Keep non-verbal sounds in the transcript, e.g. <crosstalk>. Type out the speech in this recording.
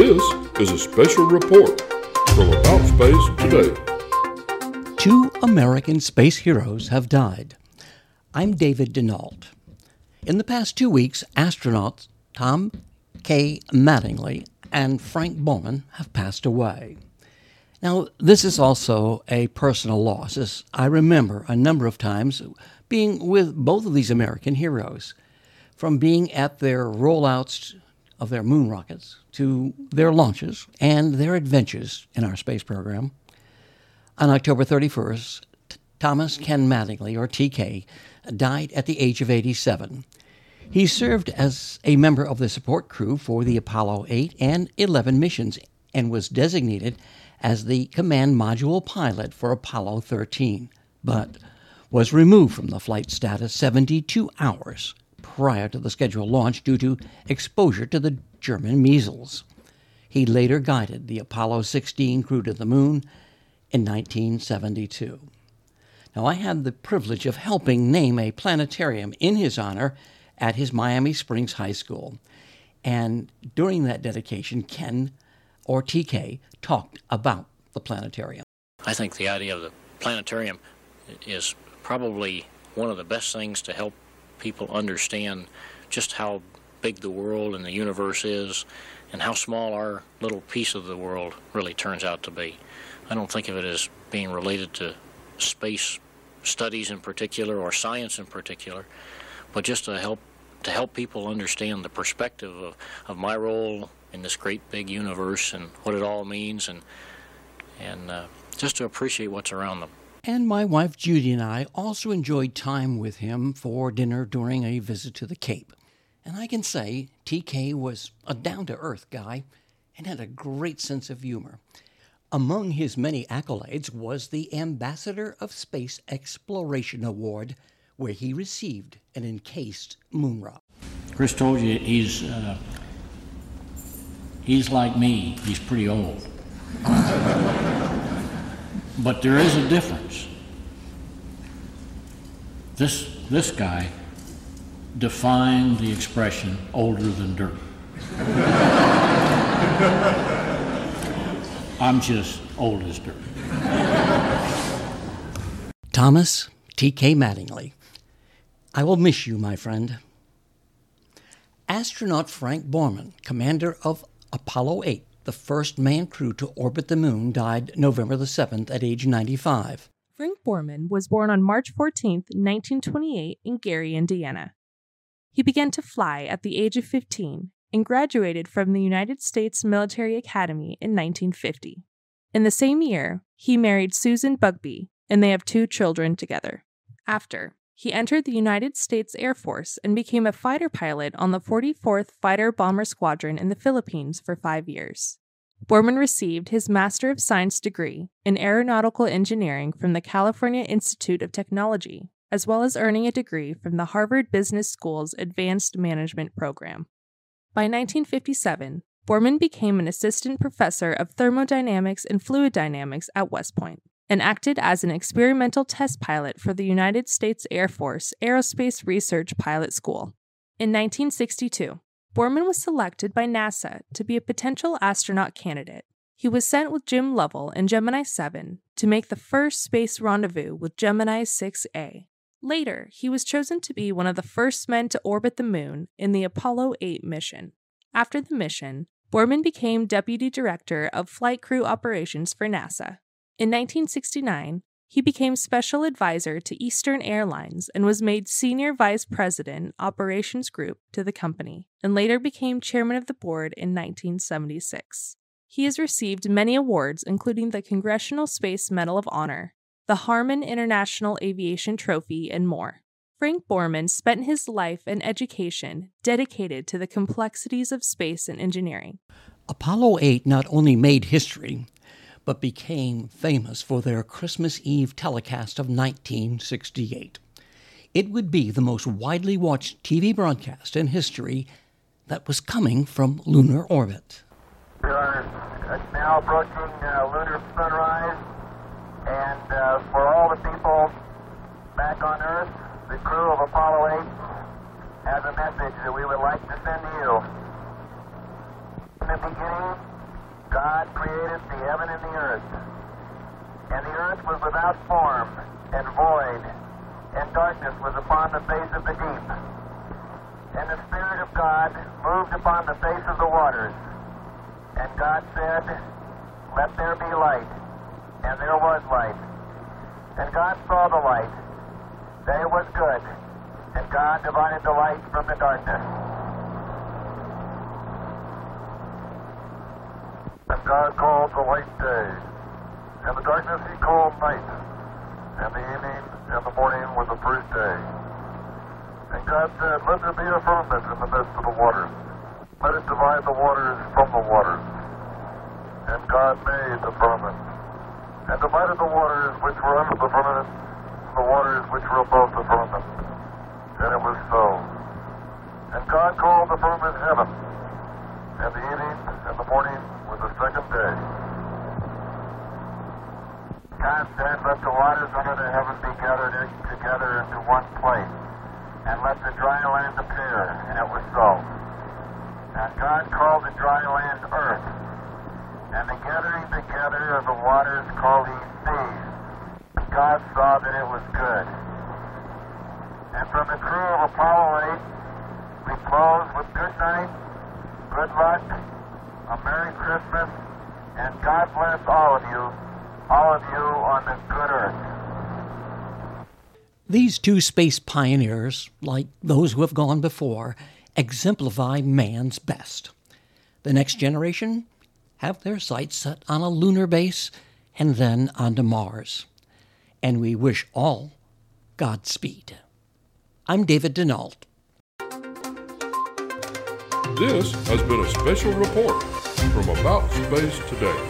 This is a special report from About Space Today. Two American space heroes have died. I'm David Denault. In the past two weeks, astronauts Tom K. Mattingly and Frank Borman have passed away. Now, this is also a personal loss, as I remember a number of times being with both of these American heroes, from being at their rollouts of their moon rockets to their launches and their adventures in our space program. On October 31st, Thomas Ken Mattingly, or TK, died at the age of 87. He served as a member of the support crew for the Apollo 8 and 11 missions and was designated as the command module pilot for Apollo 13, but was removed from the flight status 72 hours prior to the scheduled launch due to exposure to the German measles. He later guided the Apollo 16 crew to the moon in 1972. Now, I had the privilege of helping name a planetarium in his honor at his Miami Springs High School. And during that dedication, Ken, or TK, talked about the planetarium. I think the idea of the planetarium is probably one of the best things to help people understand just how big the world and the universe is and how small our little piece of the world really turns out to be. I don't think of it as being related to space studies in particular or science in particular, but just to help to help people understand the perspective of, of my role in this great big universe and what it all means and and uh, just to appreciate what's around them. And my wife Judy and I also enjoyed time with him for dinner during a visit to the Cape. And I can say TK was a down to earth guy and had a great sense of humor. Among his many accolades was the Ambassador of Space Exploration Award, where he received an encased moon rock. Chris told you he's uh, he's like me. He's pretty old. <laughs> but there is a difference. This this guy defined the expression older than dirt. <laughs> I'm just old as dirt. Thomas T.K. Mattingly, I will miss you, my friend. Astronaut Frank Borman, commander of Apollo 8, the first manned crew to orbit the moon, died November the 7th at age 95. Frank Borman was born on March 14, 1928, in Gary, Indiana. He began to fly at the age of 15 and graduated from the United States Military Academy in 1950. In the same year, he married Susan Bugbee, and they have two children together. After, he entered the United States Air Force and became a fighter pilot on the 44th Fighter Bomber Squadron in the Philippines for five years. Borman received his Master of Science degree in Aeronautical Engineering from the California Institute of Technology, as well as earning a degree from the Harvard Business School's Advanced Management Program. By 1957, Borman became an assistant professor of thermodynamics and fluid dynamics at West Point and acted as an experimental test pilot for the United States Air Force Aerospace Research Pilot School. In 1962, Borman was selected by NASA to be a potential astronaut candidate. He was sent with Jim Lovell in Gemini 7 to make the first space rendezvous with Gemini 6A. Later, he was chosen to be one of the first men to orbit the moon in the Apollo 8 mission. After the mission, Borman became Deputy Director of Flight Crew Operations for NASA. In 1969, he became Special Advisor to Eastern Airlines and was made Senior Vice President, Operations Group to the company, and later became Chairman of the Board in 1976. He has received many awards, including the Congressional Space Medal of Honor, the Harmon International Aviation Trophy, and more. Frank Borman spent his life and education dedicated to the complexities of space and engineering. Apollo 8 not only made history, but became famous for their Christmas Eve telecast of 1968. It would be the most widely watched TV broadcast in history that was coming from lunar orbit. We are now approaching uh, lunar sunrise, and uh, for all the people back on Earth, the crew of Apollo 8 has a message that we would like to send to you. In the beginning, created the heaven and the earth. And the earth was without form and void, and darkness was upon the face of the deep. And the Spirit of God moved upon the face of the waters. And God said, Let there be light. And there was light. And God saw the light, that it was good. And God divided the light from the darkness. And God called the light day, and the darkness he called night, and the evening and the morning was the first day. And God said, Let there be a firmament in the midst of the waters. Let it divide the waters from the waters. And God made the firmament, and divided the waters which were under the firmament the waters which were above the firmament. And it was so. And God called the firmament heaven, and the evening and the morning was the second day. God said, Let the waters under the heaven be gathered in, together into one place, and let the dry land appear. And it was so. And God called the dry land earth, and the gathering together of the waters called he seas. God saw that it was good. And from the crew of Apollo 8, we close with good night, good luck, a Merry Christmas, and God bless all of you, all of you on the good earth. These two space pioneers, like those who have gone before, exemplify man's best. The next generation have their sights set on a lunar base and then onto Mars. And we wish all Godspeed. I'm David Denault. This has been a special report from About Space Today.